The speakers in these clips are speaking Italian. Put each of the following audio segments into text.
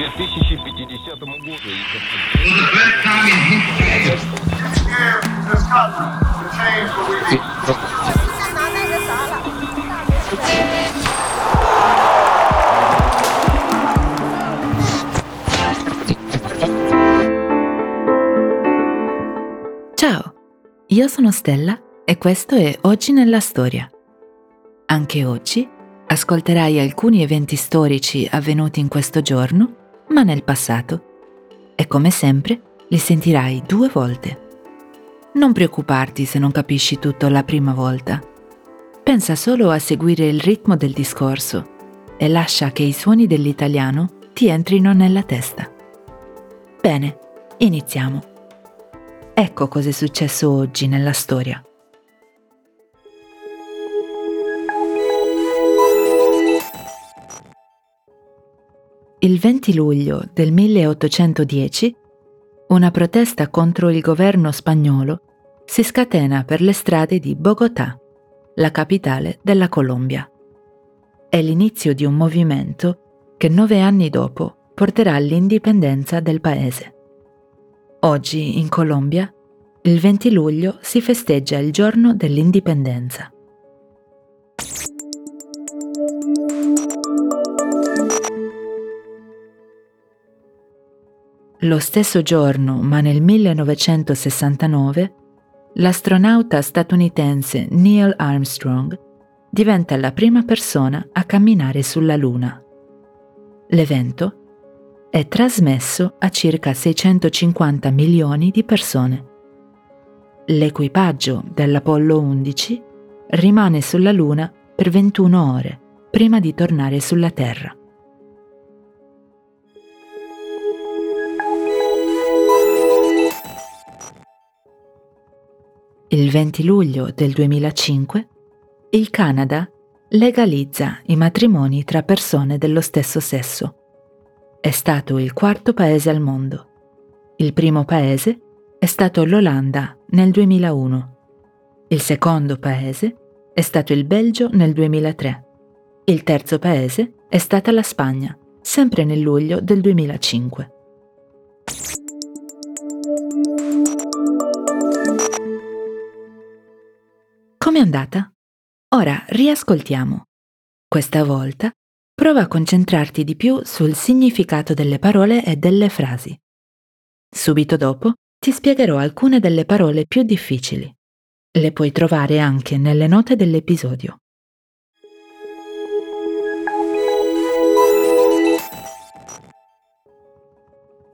2050 году. Ciao, io sono Stella e questo è Oggi nella Storia. Anche oggi ascolterai alcuni eventi storici avvenuti in questo giorno, ma nel passato. E come sempre li sentirai due volte. Non preoccuparti se non capisci tutto la prima volta. Pensa solo a seguire il ritmo del discorso e lascia che i suoni dell'italiano ti entrino nella testa. Bene, iniziamo. Ecco cosa è successo oggi nella storia. Il 20 luglio del 1810 una protesta contro il governo spagnolo si scatena per le strade di Bogotà, la capitale della Colombia. È l'inizio di un movimento che nove anni dopo porterà all'indipendenza del paese. Oggi in Colombia, il 20 luglio, si festeggia il giorno dell'indipendenza. Lo stesso giorno, ma nel 1969, l'astronauta statunitense Neil Armstrong diventa la prima persona a camminare sulla Luna. L'evento è trasmesso a circa 650 milioni di persone. L'equipaggio dell'Apollo 11 rimane sulla Luna per 21 ore prima di tornare sulla Terra. Il 20 luglio del 2005 il Canada legalizza i matrimoni tra persone dello stesso sesso. È stato il quarto paese al mondo. Il primo paese è stato l'Olanda nel 2001. Il secondo paese è stato il Belgio nel 2003. Il terzo paese è stata la Spagna, sempre nel luglio del 2005. Com'è andata? Ora riascoltiamo. Questa volta prova a concentrarti di più sul significato delle parole e delle frasi. Subito dopo ti spiegherò alcune delle parole più difficili. Le puoi trovare anche nelle note dell'episodio.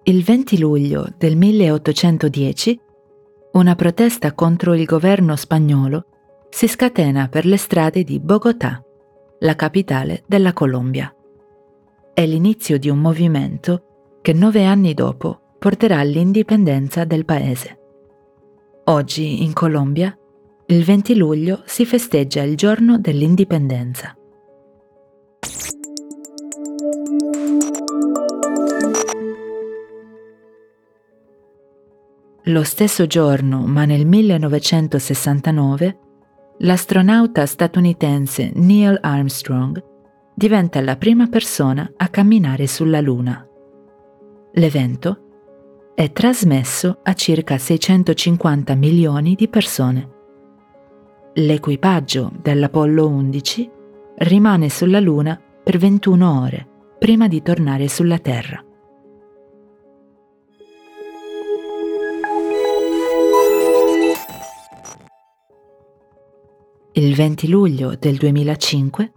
Il 20 luglio del 1810 una protesta contro il governo spagnolo si scatena per le strade di Bogotà, la capitale della Colombia. È l'inizio di un movimento che nove anni dopo porterà all'indipendenza del paese. Oggi in Colombia, il 20 luglio, si festeggia il giorno dell'indipendenza. Lo stesso giorno, ma nel 1969, l'astronauta statunitense Neil Armstrong diventa la prima persona a camminare sulla Luna. L'evento è trasmesso a circa 650 milioni di persone. L'equipaggio dell'Apollo 11 rimane sulla Luna per 21 ore prima di tornare sulla Terra. Il 20 luglio del 2005,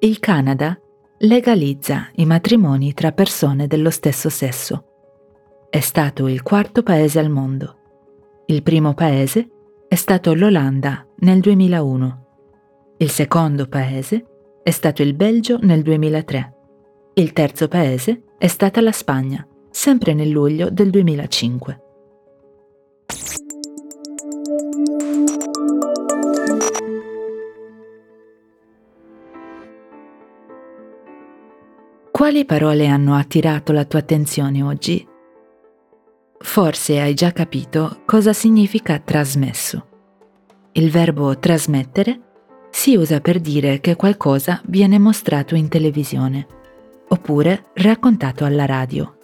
il Canada legalizza i matrimoni tra persone dello stesso sesso. È stato il quarto paese al mondo. Il primo paese è stato l'Olanda nel 2001. Il secondo paese è stato il Belgio nel 2003. Il terzo paese è stata la Spagna, sempre nel luglio del 2005. Quali parole hanno attirato la tua attenzione oggi? Forse hai già capito cosa significa trasmesso. Il verbo trasmettere si usa per dire che qualcosa viene mostrato in televisione oppure raccontato alla radio.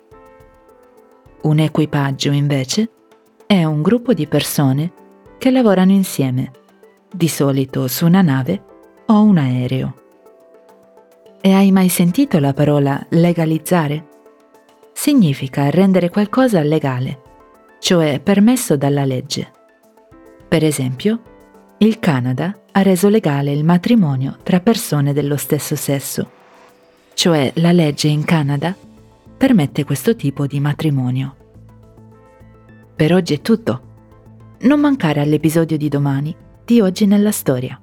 Un equipaggio, invece, è un gruppo di persone che lavorano insieme, di solito su una nave o un aereo. E hai mai sentito la parola legalizzare? Significa rendere qualcosa legale, cioè permesso dalla legge. Per esempio, il Canada ha reso legale il matrimonio tra persone dello stesso sesso, cioè la legge in Canada permette questo tipo di matrimonio. Per oggi è tutto. Non mancare all'episodio di domani di Oggi nella Storia.